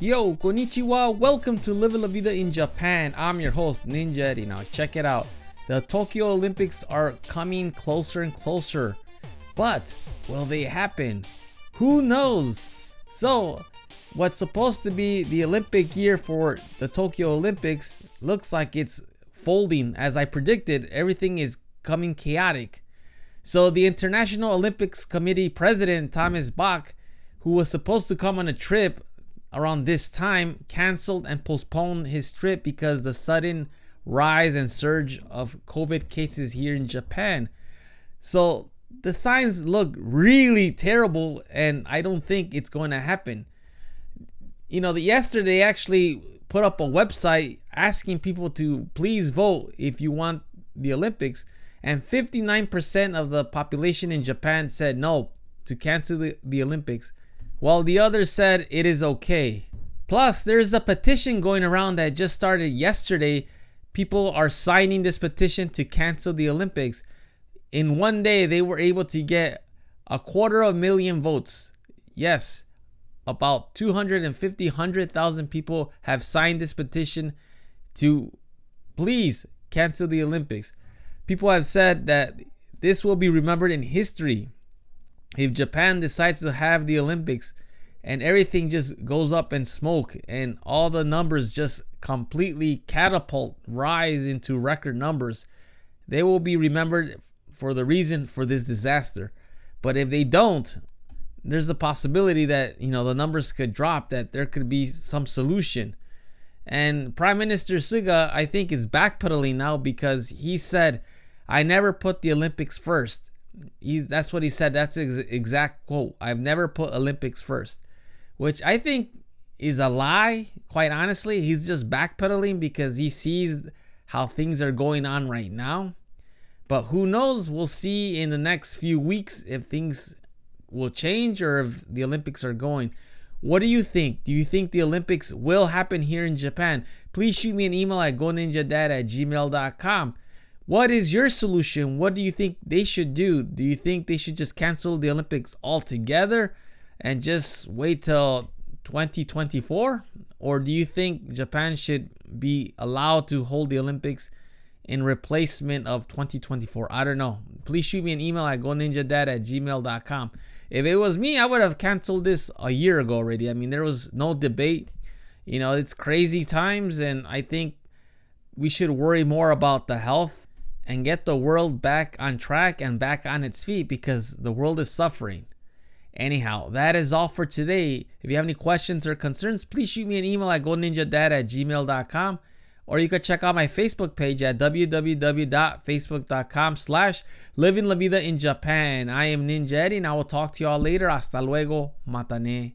Yo, konnichiwa. Welcome to Live La Vida in Japan. I'm your host, Ninja Eddie. Now, check it out. The Tokyo Olympics are coming closer and closer. But will they happen? Who knows? So, what's supposed to be the Olympic year for the Tokyo Olympics looks like it's folding. As I predicted, everything is coming chaotic. So, the International Olympics Committee president, Thomas Bach, who was supposed to come on a trip around this time canceled and postponed his trip because the sudden rise and surge of COVID cases here in Japan. So the signs look really terrible, and I don't think it's going to happen. You know, the, yesterday actually put up a website asking people to please vote if you want the Olympics, and 59% of the population in Japan said no to cancel the, the Olympics while the others said it is okay. Plus, there's a petition going around that just started yesterday. People are signing this petition to cancel the Olympics. In one day, they were able to get a quarter of a million votes. Yes, about 250, 100,000 people have signed this petition to please cancel the Olympics. People have said that this will be remembered in history if Japan decides to have the Olympics and everything just goes up in smoke and all the numbers just completely catapult rise into record numbers, they will be remembered for the reason for this disaster. But if they don't, there's a possibility that you know the numbers could drop that there could be some solution. And Prime Minister Suga, I think, is backpedaling now because he said, I never put the Olympics first he's that's what he said. That's ex- exact quote. I've never put Olympics first, which I think is a lie. Quite honestly, he's just backpedaling because he sees how things are going on right now. But who knows? We'll see in the next few weeks if things will change or if the Olympics are going. What do you think? Do you think the Olympics will happen here in Japan? Please shoot me an email at goninjadad at gmail.com. What is your solution? What do you think they should do? Do you think they should just cancel the Olympics altogether and just wait till 2024? Or do you think Japan should be allowed to hold the Olympics in replacement of 2024? I don't know. Please shoot me an email at goninjadad at gmail.com. If it was me, I would have canceled this a year ago already. I mean, there was no debate. You know, it's crazy times, and I think we should worry more about the health and get the world back on track and back on its feet because the world is suffering. Anyhow, that is all for today. If you have any questions or concerns, please shoot me an email at goninjadad at gmail.com or you could check out my Facebook page at www.facebook.com slash living la vida in Japan. I am Ninja Eddie and I will talk to you all later. Hasta luego. Matane.